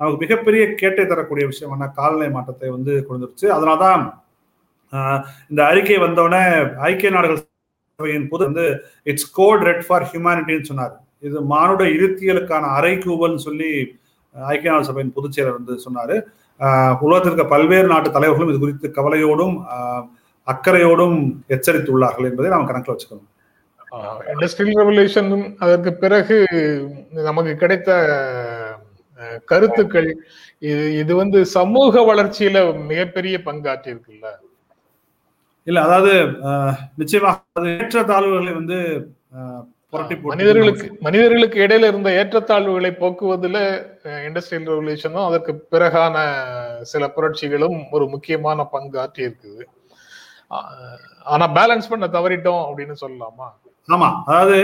நமக்கு மிகப்பெரிய கேட்டை தரக்கூடிய விஷயமான காலநிலை மாற்றத்தை வந்து கொண்டுருச்சு அதனால்தான் இந்த அறிக்கை வந்தவுடனே ஐக்கிய நாடுகள் சபையின் போது வந்து இட்ஸ் கோட் ரெட் ஃபார் ஹியூமனிட்டின்னு சொன்னார். இது மானுட இருத்தியலுக்கான அறைகூவல்னு சொல்லி ஐக்கிய நாடு சபையின் பொதுச்செயலர் வந்து சொன்னாரு. உலகத்தில் இருக்க பல்வேறு நாட்டு தலைவர்களும் இது குறித்து கவலையோடும் அக்கறையோடும் எச்சரித்துள்ளார்கள் என்பதை நாம் கணக்கில் வச்சுக்கணும்.
இண்டஸ்ட்ரியல் ரெவல்யூஷனும் அதற்கு பிறகு நமக்கு கிடைத்த கருத்துக்கள் இது இது வந்து சமூக வளர்ச்சியில மிகப்பெரிய பங்காற்றி இருக்குல்ல
இல்ல அதாவது நிச்சயமாக அது ஏற்றத்தாழ்வுகளை வந்து
மனிதர்களுக்கு மனிதர்களுக்கு இடையில இருந்த ஏற்றத்தாழ்வுகளை போக்குவதில் இண்டஸ்ட்ரியல் ரெவல்யூஷனும் அதற்கு பிறகான சில புரட்சிகளும் ஒரு முக்கியமான பங்கு ஆற்றி இருக்குது ஆனா பேலன்ஸ் பண்ண தவறிட்டோம் அப்படின்னு சொல்லலாமா?
ஆமா. அதாவது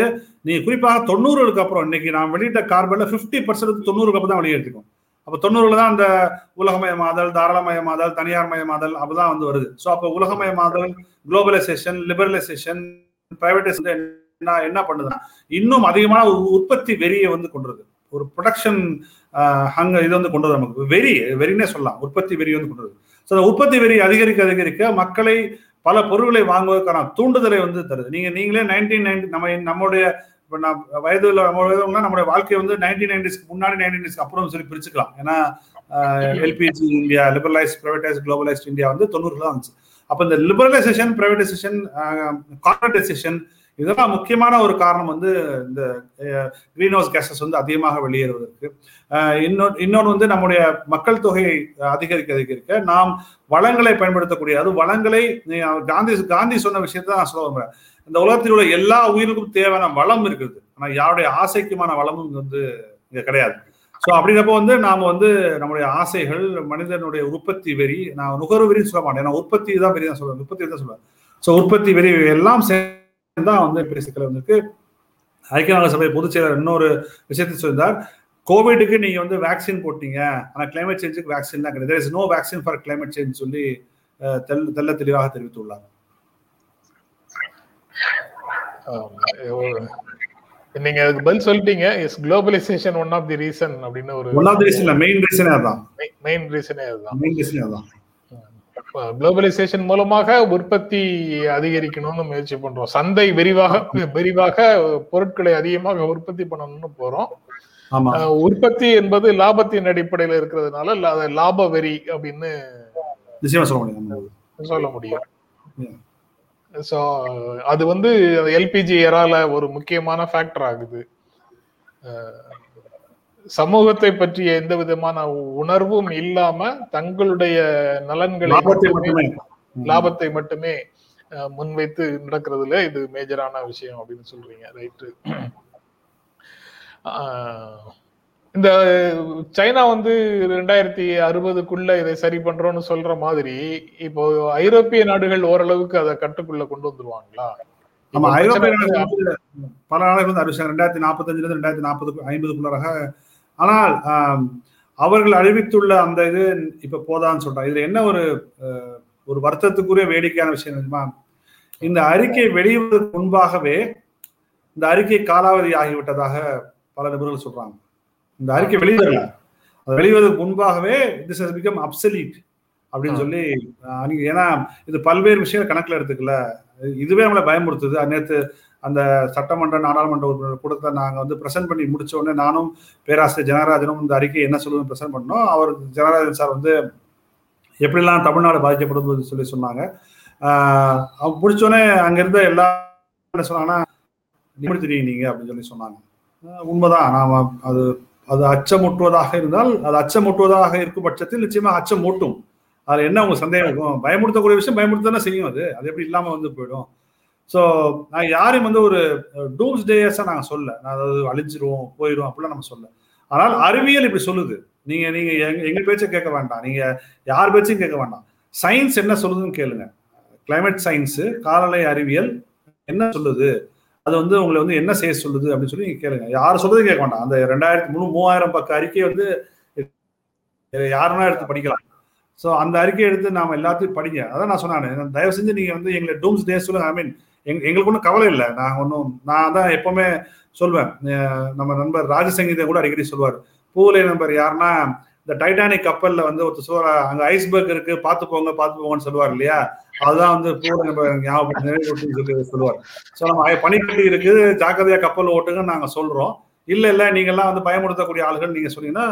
நீ குறிப்பாக தொண்ணூறுகளுக்கு அப்புறம் இன்னைக்கு நான் வெளியிட்ட கார்பன்ல பிப்டி பர்சன்ட் தொண்ணூறுக்கு அப்புறம் தான் வெளியேற்றிருக்கோம் அப்போ தொண்ணூறுல தான் அந்த உலகமயமாதல் தாராளமயமாதல் தனியார் மயமாதல் அப்பதான் வந்து வருது. ஸோ அப்போ உலகமயமாதல் குளோபலைசேஷன் லிபரலைசேஷன் பிரைவேடைசேஷன் என்ன என்ன பண்ணுதுன்னா இன்னும் அதிகமான ஒரு உற்பத்தி வெறியை வந்து கொண்டுருது. ஒரு ப்ரொடக்ஷன் அங்க இது வந்து கொண்டு நமக்கு. வெறி வெறினே சொல்லலாம். உற்பத்தி வெறி வந்து கொண்டு ஸோ அந்த உற்பத்தி வெறி அதிகரிக்க அதிகரிக்க மக்களை பல பொருட்களை வாங்குவதற்கான தூண்டுதலை வந்து தருது. நீங்க நீங்களே நைன்டீன் நைன்டி நம்ம நம்மளுடைய இப்போ நான் வயதுல நம்ம நம்மளுடைய வாழ்க்கை வந்து நைன்டீன் நைன்டிஸ்க்கு முன்னாடி நைன்டீன் நைன்டிஸ்க்கு அப்புறம் சொல்லி பிரிச்சுக்கலாம். ஏன்னா LPG India liberalise privatise globalised India வந்து தொண்ணூறுல தான் வந்துச்சு. அப்போ இந்த லிபரலைசேஷன் பிரைவேடைசேஷன் கார்பரேட்டைசேஷன் இதெல்லாம் முக்கியமான ஒரு காரணம் வந்து இந்த கிரீன் ஹவுஸ் கேசஸ் வந்து அதிகமாக வெளியேறுவதற்கு. இன்னொன்று இன்னொன்று வந்து நம்முடைய மக்கள் தொகை அதிகரிக்க அதிகரிக்க நாம் வளங்களை பயன்படுத்தக்கூடிய அது வளங்களை காந்தி காந்தி சொன்ன விஷயத்தை நான் சொல்ல இந்த உலகத்தில் உள்ள எல்லா உயிருக்கும் தேவையான வளம் இருக்குது. ஆனால் யாருடைய ஆசைக்குமான வளமும் வந்து இங்கே கிடையாது. ஸோ அப்படிங்கிறப்ப வந்து நாம் வந்து நம்முடைய ஆசைகள் மனிதனுடைய உற்பத்தி வெறி நான் நுகர்வு வெறின்னு சொல்ல மாட்டேன். ஏன்னா உற்பத்தி தான் வெறி தான் சொல்லுவேன் உற்பத்தி தான் சொல்லுவேன் ஸோ உற்பத்தி வெறி எல்லாம் தான் வந்து பெரிய சிக்கல் வந்திருக்கு. ஐக்கிய நாடு சபை பொதுச் செயலர் இன்னொரு விஷயத்தை சொல்லியிருந்தார் கோவிடுக்கு நீங்க வந்து வேக்சின் போட்டீங்க. ஆனா கிளைமேட் சேஞ்சுக்கு வேக்சின் தான் கிடையாது. Is no vaccine for climate change சொல்லி தெல்ல தெளிவாக தெரிவித்துள்ளார்.
நீங்க அதுக்கு பதில் சொல்லிட்டீங்க. Is globalisation one of the reason அப்படின்னு ஒரு
one of the reason main ரீசனே அதான்
மெயின் ரீசனே அதுதான்.
மெயின் ரீசனே அதான்
குளோபலைசேஷன் மூலமாக உற்பத்தி அதிகரிக்கணும்னு முயற்சி பண்றோம். சந்தை விரிவாக விரிவாக பொருட்களை அதிகமாக உற்பத்தி பண்ணணும்னு போறோம். உற்பத்தி என்பது லாபத்தின் அடிப்படையில் இருக்கிறதுனால லாப வெறி அப்படின்னு சொல்ல முடியும். ஸோ அது வந்து எல்பிஜி எறால ஒரு முக்கியமான ஃபேக்டர் ஆகுது. சமூகத்தை பற்றிய எந்த விதமான உணர்வும் இல்லாம தங்களுடைய நலன்களை லாபத்தை மட்டுமே முன்வைத்து நடக்கிறதுல இது மேஜரான விஷயம் அப்படின்னு சொல்றீங்க ரைட்டு. இந்த சைனா வந்து ரெண்டாயிரத்தி அறுபதுக்குள்ள இதை சரி பண்றோம்னு சொல்ற மாதிரி இப்போ ஐரோப்பிய நாடுகள் ஓரளவுக்கு அதை கட்டுக்குள்ள கொண்டு வந்துருவாங்களா?
ஆமா ஐரோப்பிய நாடுகள் பல நாடுகள் வந்து அறிவிச்சாங்க ரெண்டாயிரத்தி நாற்பத்தஞ்சுல இருந்து ரெண்டாயிரத்தி நாற்பது ஐம்பதுக்குள்ளாக ஆனால் அவர்கள் அறிவித்துள்ள அந்த இது இப்ப போதான்னு சொல்றாங்க. இதுல என்ன ஒரு ஒரு வருத்தத்துக்குரிய வேடிக்கையான விஷயம் தெரியுமா? இந்த அறிக்கை வெளியிடுவதற்கு முன்பாகவே இந்த அறிக்கை காலாவதி ஆகிவிட்டதாக பல நிபுணர்கள் சொல்றாங்க. இந்த அறிக்கை வெளியிடல வெளிவதற்கு முன்பாகவே திஸ் ஹஸ் பிகம் அப்சலீட் அப்படின்னு சொல்லி ஏன்னா இது பல்வேறு விஷயங்கள் கணக்குல எடுத்துக்கல. இதுவே நம்மளை பயமுறுத்துது. நேற்று அந்த சட்டமன்ற நாடாளுமன்ற உறுப்பினர் கூட்டத்தை நாங்கள் வந்து பிரசன்ட் பண்ணி முடிச்ச உடனே நானும் பேராசிரியர் ஜனராஜனும் இந்த அறிக்கை என்ன சொல்லுன்னு பிரசன்ட் பண்ணோம். அவர் ஜனராஜன் சார் வந்து எப்படிலாம் தமிழ்நாடு பாதிக்கப்படும் சொல்லி சொன்னாங்க. முடிச்சோடனே அங்கிருந்த எல்லா என்ன சொன்னாங்கன்னா நிமிடம் நீங்க? அப்படின்னு சொல்லி சொன்னாங்க. உண்மைதான். நாம அது அது அச்சமூட்டுவதாக இருந்தால் அது அச்சமூட்டுவதாக இருக்கும் பட்சத்தில் நிச்சயமாக அச்சம் மூட்டும் அதுல என்ன உங்க சந்தேகம் இருக்கும்? பயமுறுத்தக்கூடிய விஷயம் பயமுறுத்தானே செய்யும் அது. அது எப்படி இல்லாம வந்து போயிடும்? ஸோ நான் யாரையும் வந்து ஒரு டூம்ஸ் டேஸாக நாங்கள் சொல்ல. நான் அதாவது அழிஞ்சிருவோம் போயிடும் அப்படிலாம் நம்ம சொல்ல. ஆனால் அறிவியல் இப்படி சொல்லுது. நீங்க நீங்க எங்க எங்கள் பேச்சை கேட்க வேண்டாம். நீங்க யார் பேச்சையும் கேட்க வேண்டாம். சயின்ஸ் என்ன சொல்லுதுன்னு கேளுங்க. கிளைமேட் சயின்ஸ் காலநிலை அறிவியல் என்ன சொல்லுது? அது வந்து உங்களை வந்து என்ன செய்ய சொல்லுது அப்படின்னு சொல்லி நீங்க கேளுங்க. யார் சொல்றது கேட்க வேண்டாம். அந்த ரெண்டாயிரத்தி மூணு மூவாயிரம் பக்க அறிக்கை வந்து யாருன்னா எடுத்து படிக்கலாம். ஸோ அந்த அறிக்கை எடுத்து நாம எல்லாத்தையும் படிங்க. அதான் நான் சொன்னேன். தயவு செஞ்சு நீங்க வந்து எங்களை டூம்ஸ் டே சொல்லுங்க. ஐ மீன் எங் எங்களுக்கு ஒன்றும் கவலை இல்லை. நான் ஒன்றும் நான் தான் எப்பவுமே சொல்வேன். நம்ம நண்பர் ராஜசங்கீதம் கூட அடிக்கடி சொல்லுவார். பூவிலை நண்பர் யாருன்னா இந்த டைட்டானிக் கப்பல்ல வந்து ஒருத்தர் சொல்ற அங்க ஐஸ்பர்க் இருக்கு பார்த்து போங்க பார்த்து போங்கன்னு சொல்லுவார் இல்லையா? அதுதான் வந்து பூவிலை நண்பர் ஞாபகம் சொல்லி சொல்லுவார். ஸோ நம்ம பனிக்கட்டி இருக்கு ஜாக்கிரதையா கப்பல் ஓட்டுங்கன்னு நாங்க சொல்றோம். இல்லை இல்லை நீங்க எல்லாம் வந்து பயமுறுத்தக்கூடிய ஆளுகள் நீங்க சொன்னீங்கன்னா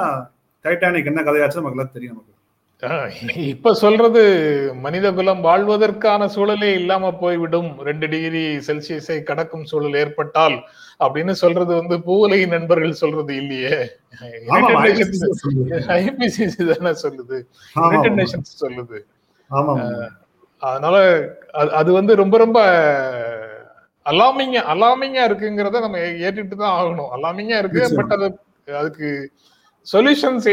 டைட்டானிக் என்ன கதையாச்சும் நமக்கு எல்லாம் தெரியும் நமக்கு.
இப்ப சொல்றது மனித குலம் வாழ்வதற்கான சூழலே இல்லாம போய்விடும். ரெண்டு டிகிரி செல்சியஸை கடக்கும் சூழல் ஏற்பட்டால் அப்படின்னு சொல்றது வந்து பூவுலகி நண்பர்கள் சொல்றது இல்லையே. ஐபிசிசி தானே சொல்லுது. யுனைடெட் நேஷன்ஸ் சொல்லுது. அதனால அது வந்து ரொம்ப ரொம்ப அலாமிங்க அலாமிங்கா இருக்குங்கிறத நம்ம ஏற்றுட்டு தான் ஆகணும். அலாமிங்கா இருக்கு பட் அது அதுக்கு சொல்யூஷன்ஸ்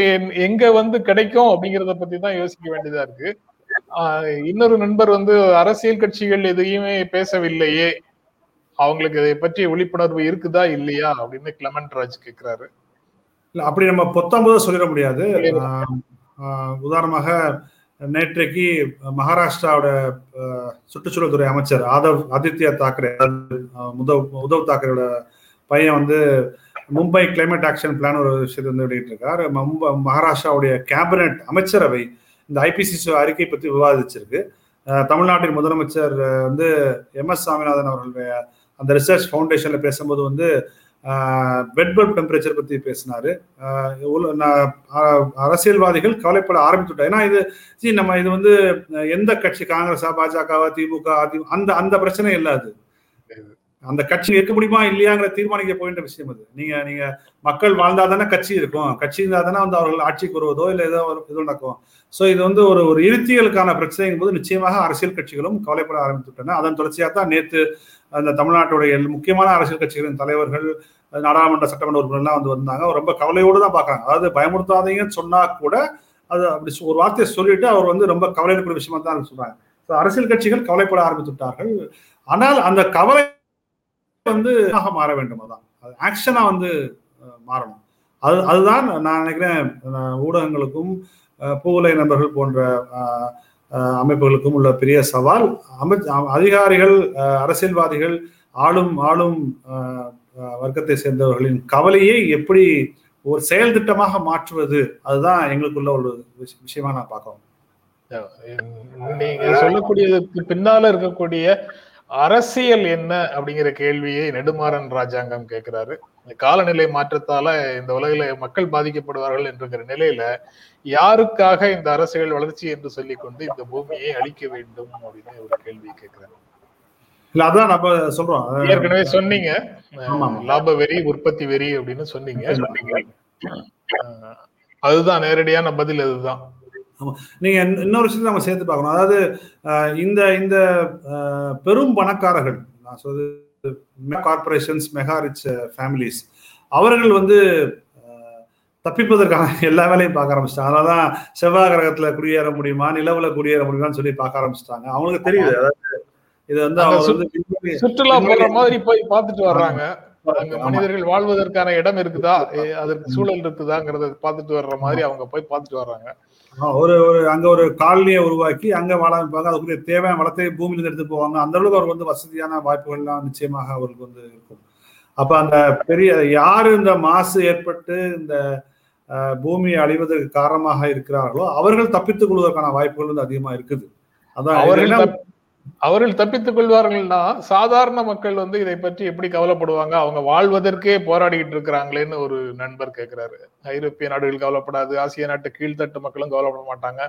எங்க வந்து கிடைக்கும் அப்படிங்கறத பத்தி தான் யோசிக்க வேண்டியதா இருக்கு. இன்னொரு நண்பர் வந்து அரசியல் கட்சிகள் எதையுமே பேசவில்லையே. அவங்களுக்கு இதை பற்றிய விழிப்புணர்வு இருக்குதா இல்லையா அப்படின்னு கிளமண்ட் ராஜ் கேக்குறாரு.
இல்ல அப்படி நம்ம பொத்தாம்பதா சொல்லிட முடியாது. உதாரணமாக நேற்றைக்கு மகாராஷ்டிராவோட சுற்றுச்சூழல் துறை அமைச்சர் ஆதவ் ஆதித்யா தாக்கரே உத்தவ் உத்தவ் தாக்கரேயோட பையன் வந்து மும்பை கிளைமேட் ஆக்ஷன் பிளான் ஒரு விஷயத்தை வந்து வெளியிட்டிருக்காரு. மும்பை மகாராஷ்டிராவுடைய கேபினெட் அமைச்சரவை இந்த ஐபிசிசி அறிக்கை பற்றி விவாதிச்சிருக்கு. தமிழ்நாட்டின் முதலமைச்சர் வந்து எம் எஸ் சாமிநாதன் அவர்களுடைய அந்த ரிசர்ச் ஃபவுண்டேஷன்ல பேசும்போது வந்து பெட் பல்ப் டெம்பரேச்சர் பத்தி பேசினாரு. அரசியல்வாதிகள் கவலைப்பட ஆரம்பிச்சுட்டாங்க ஏன்னா இது நம்ம இது வந்து எந்த கட்சி காங்கிரஸா பாஜகவா திமுக அதி அந்த அந்த பிரச்சனை இல்லை அது. அந்த கட்சி இருக்க முடியுமா இல்லையாங்கிற தீர்மானிக்க போயின்ற விஷயம் அது. நீங்க நீங்க மக்கள் வாழ்ந்தா தானே கட்சி இருக்கும். கட்சி இருந்தா தானே வந்து அவர்கள் ஆட்சிக்கு வருவதோ இல்லை ஏதோ இது நடக்கும். ஸோ இது வந்து ஒரு ஒரு இருத்தியலுக்கான பிரச்சனைங்கும் போது நிச்சயமாக அரசியல் கட்சிகளும் கவலைப்பட ஆரம்பித்துட்டன அதன் தொடர்ச்சியாக தான் நேற்று அந்த தமிழ்நாட்டுடைய முக்கியமான அரசியல் கட்சிகளின் தலைவர்கள் நாடாளுமன்ற சட்டமன்ற உறுப்பினர்லாம் வந்து வந்தாங்க. ரொம்ப கவலையோடு தான் பார்க்குறாங்க. அதாவது பயமுறுத்தாதீங்கன்னு சொன்னா கூட அது அப்படி ஒரு வார்த்தையை சொல்லிட்டு அவர் வந்து ரொம்ப கவலைப்பட விஷயமா தான் சொல்றாங்க. ஸோ அரசியல் கட்சிகள் கவலைப்பட ஆரம்பித்து விட்டார்கள் ஆனால் அந்த கவலை வந்து மாற வேண்டும் அதான். அது ஆக்ஷனா வந்து மாறணும். அது அதுதான் நான் நினைக்கிறேன் ஊடகங்களுக்கும் பூவுலை நண்பர்கள் போன்ற அமைப்புகளுக்கும் உள்ள பெரிய சவால் அமை அதிகாரிகள் அரசியல்வாதிகள் ஆளும் ஆளும் வர்க்கத்தை சேர்ந்தவர்களின் கவலையை எப்படி ஒரு செயல் திட்டமாக மாற்றுவது அதுதான் எங்களுக்குள்ள ஒரு விஷயமா நான் பார்க்கிறோம்
நீங்க சொல்லக்கூடியதுக்கு பின்னால இருக்கக்கூடிய அரசியல் என்ன அப்படிங்கிற கேள்வியை நெடுமாறன் ராஜாங்கம் கேட்கிறாரு. காலநிலை மாற்றத்தால இந்த உலகில மக்கள் பாதிக்கப்படுவார்கள் என்கிற நிலையில யாருக்காக இந்த அரசியல் வளர்ச்சி என்று சொல்லிக் கொண்டு இந்த பூமியை அழிக்க வேண்டும் அப்படின்னு ஒரு கேள்வி கேட்கிறாரு.
இல்ல அதான் நம்ம சொல்றோம்.
ஏற்கனவே சொன்னீங்க. லாப வெறி உற்பத்தி வெறி அப்படின்னு சொன்னீங்க. அதுதான் நேரடியான பதில் அதுதான்.
நீங்க இன்னொரு விஷயத்தை நம்ம சேர்த்து பார்க்கணும். அதாவது இந்த இந்த பெரும் பணக்காரர்கள் நான் சொல்றது கார்பரேஷன்ஸ் மெகா ரிச் ஃபேமிலிஸ் அவர்கள் வந்து தப்பிப்பதற்கான எல்லா வேலையும் பார்க்க ஆரம்பிச்சிட்டாங்க. அதனாலதான் செவ்வாய் கிரகத்துல குடியேற முடியுமா நிலவுல குடியேற முடியுமான்னு சொல்லி பார்க்க ஆரம்பிச்சிட்டாங்க. அவங்களுக்கு தெரியுது. அதாவது இது வந்து அவங்க
சுற்றுலா போற மாதிரி போய் பார்த்துட்டு வர்றாங்க. மனிதர்கள் வாழ்வதற்கான இடம் இருக்குதா? அதற்கு சூழல் இருக்குதாங்கிறத பார்த்துட்டு வர்ற மாதிரி அவங்க போய் பார்த்துட்டு வர்றாங்க.
ஒரு ஒரு அங்க ஒரு காலனியை உருவாக்கி அங்க வாழ வைப்பாங்க. அதுக்குரிய தேவையான வளத்தை பூமியிலிருந்து எடுத்து போவாங்க. அந்த அளவுக்கு அவருக்கு வந்து வசதியான வாய்ப்புகள்லாம் நிச்சயமாக அவருக்கு வந்து இருக்கும். அப்ப அந்த பெரிய யாரு இந்த மாசு ஏற்பட்டு இந்த பூமியை அழிவதற்கு காரணமாக இருக்கிறார்களோ அவர்கள் தப்பித்துக் கொள்வதற்கான வாய்ப்புகள் வந்து அதிகமா இருக்குது.
அதான் அவர்கள் அவர்கள் தப்பித்துக் கொள்வார்கள்னா சாதாரண மக்கள் வந்து இதை பற்றி எப்படி கவலைப்படுவாங்க? அவங்க வாழ்வதற்கே போராடிக்கிட்டு இருக்கிறாங்களேன்னு ஒரு நண்பர் கேட்கிறாரு ஐரோப்பிய நாடுகள் கவலைப்படாது ஆசிய நாட்டு கீழ்த்தட்டு மக்களும் கவலைப்பட மாட்டாங்க.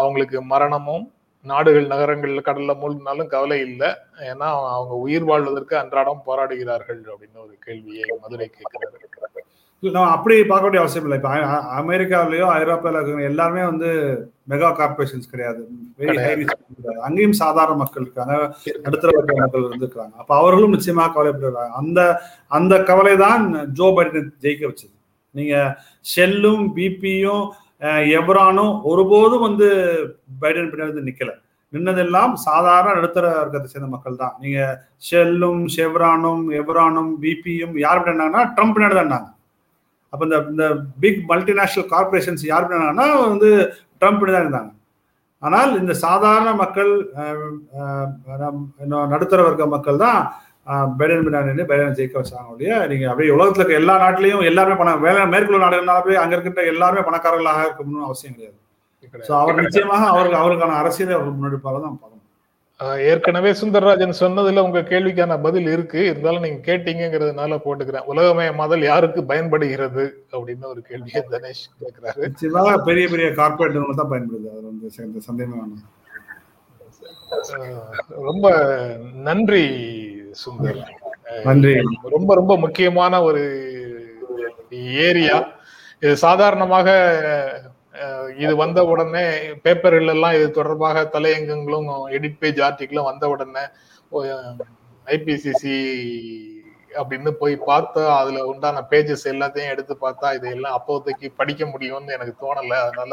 அவங்களுக்கு மரணமும் நாடுகள் நகரங்கள்ல கடல்ல மூழ்கினாலும் கவலை இல்லை. ஏன்னா அவங்க உயிர் வாழ்வதற்கு அன்றாடம் போராடுகிறார்கள் அப்படின்னு ஒரு கேள்வியை மதுரை கேட்கிறாரு
நம்ம அப்படி பார்க்க வேண்டிய அவசியம் இல்லை. இப்போ அமெரிக்காவிலயோ ஐரோப்பாவில் இருக்கிற எல்லாருமே வந்து மெகா கார்பரேஷன்ஸ் கிடையாது. அங்கேயும் சாதாரண மக்கள் இருக்காங்க. நடுத்தர வர்க்க மக்கள் இருந்திருக்காங்க அப்போ அவர்களும் நிச்சயமாக கவலைப்படுறாங்க அந்த அந்த கவலை தான் ஜோ பைடன் ஜெயிக்க வச்சது. நீங்க ஷெல்லும் பிபியும் எவரானும் ஒருபோதும் வந்து பைடன் பின்னாடி வந்து நிக்கல. நின்னதெல்லாம் சாதாரண நடுத்தர வர்க்கத்தை சேர்ந்த மக்கள் தான். நீங்க ஷெல்லும் ஷெவ்ரானும் எவரானும் பிபியும் யார் பின்னாங்கன்னா ட்ரம்ப் பின்னாடி தான் அப்போ இந்த இந்த பிக் மல்டிநேஷனல் கார்பரேஷன்ஸ் யார் பண்ணாங்கன்னா வந்து ட்ரம்ப் தான் இருந்தாங்க. ஆனால் இந்த சாதாரண மக்கள் நடுத்தர வர்க்க மக்கள் தான் பைடன் பின்னாடி பைடன் ஜெயிக்க வச்சாங்க ஒழிய நீங்க அப்படியே உலகத்துல இருக்க எல்லா நாட்டிலையும் எல்லாருமே பணம் வேலை மேற்குள்ள நாடுகள்னால போய் அங்க இருக்கின்ற எல்லாருமே பணக்காரர்களாக இருக்கணும்னு அவசியம் கிடையாது. ஸோ அவர் நிச்சயமாக அவருக்கு அவருக்கான அரசியலை அவர் முன்னெடுப்பாக தான் பார்க்கணும்.
ஏற்கனவே சுந்தரராஜன் சொன்னதுல உங்க கேள்விக்கான பதில் இருக்கு. இருந்தாலும் நீங்க கேட்டீங்கிறதுனால போட்டுக்கிறேன். உலகமயமாதல் யாருக்கு பயன்படுகிறது? அப்படின்னு ஒரு கேள்வியை தனேஷ் கேட்கிறாரு
பெரிய பெரிய கார்பரேட் நிறுவனம் தான் பயன்படுது. அது வந்து சந்தேகமே
ரொம்ப நன்றி சுந்தர்.
நன்றி.
ரொம்ப ரொம்ப முக்கியமான ஒரு ஏரியா. இது சாதாரணமாக இது வந்த உடனே பேப்பர்கள் எல்லாம் இது தொடர்பாக தலையங்கங்களும் எடிட் பேஜ் ஆர்டிக்கிளும் வந்த உடனே ஐபிசிசி அப்படின்னு போய் பார்த்தா அதுல உண்டான பேஜஸ் எல்லாத்தையும் எடுத்து பார்த்தா இதெல்லாம் அப்போதைக்கு படிக்க முடியும்னு எனக்கு தோணலை. அதனால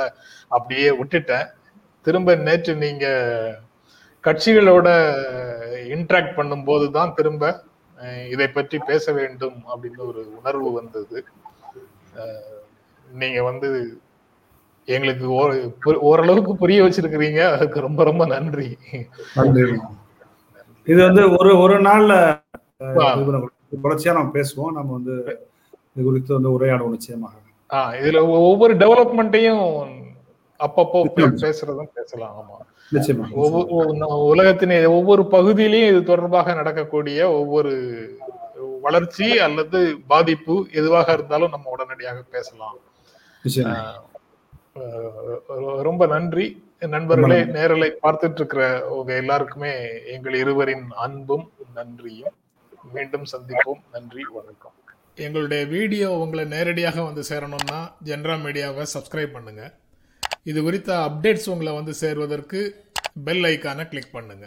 அப்படியே விட்டுட்டேன். திரும்ப நேற்று நீங்க கட்சிகளோட இன்ட்ராக்ட் பண்ணும்போது தான் திரும்ப இதை பற்றி பேச வேண்டும் அப்படின்னு ஒரு உணர்வு வந்தது. நீங்க வந்து எங்களுக்கு ஓரளவுக்கு புரிய வச்சிருக்கிறீங்க. அதுக்கு ரொம்ப ரொம்ப நன்றி.
இது வந்து ஒரு ஒரு நாள்ல தொடர்ச்சியா நம்ம பேசுவோம். நம்ம வந்து இது குறித்து வந்து உரையாடுவோம் நிச்சயமாக.
இதுல ஒவ்வொரு டெவலப்மெண்ட்டையும் அப்பப்போ பேசுறதும் பேசலாம். ஆமா. உலகத்தின் ஒவ்வொரு பகுதியிலையும் இது தொடர்பாக நடக்கக்கூடிய ஒவ்வொரு வளர்ச்சி அல்லது பாதிப்பு எதுவாக இருந்தாலும் நம்ம உடனடியாக பேசலாம். ரொம்ப நன்றி. நண்பர்களே நேரலை பார்த்துட்டு இருக்கிற உங்க எல்லாருக்குமே எங்கள் இருவரின் அன்பும் நன்றியும். மீண்டும் சந்திப்போம். நன்றி வணக்கம். எங்களுடைய வீடியோ உங்களை நேரடியாக வந்து சேரணும்னா ஜென்ரா மீடியாவை சப்ஸ்கிரைப் பண்ணுங்க. இது குறித்த அப்டேட்ஸ் உங்களை வந்து சேர்வதற்கு பெல் ஐக்கானை கிளிக் பண்ணுங்க.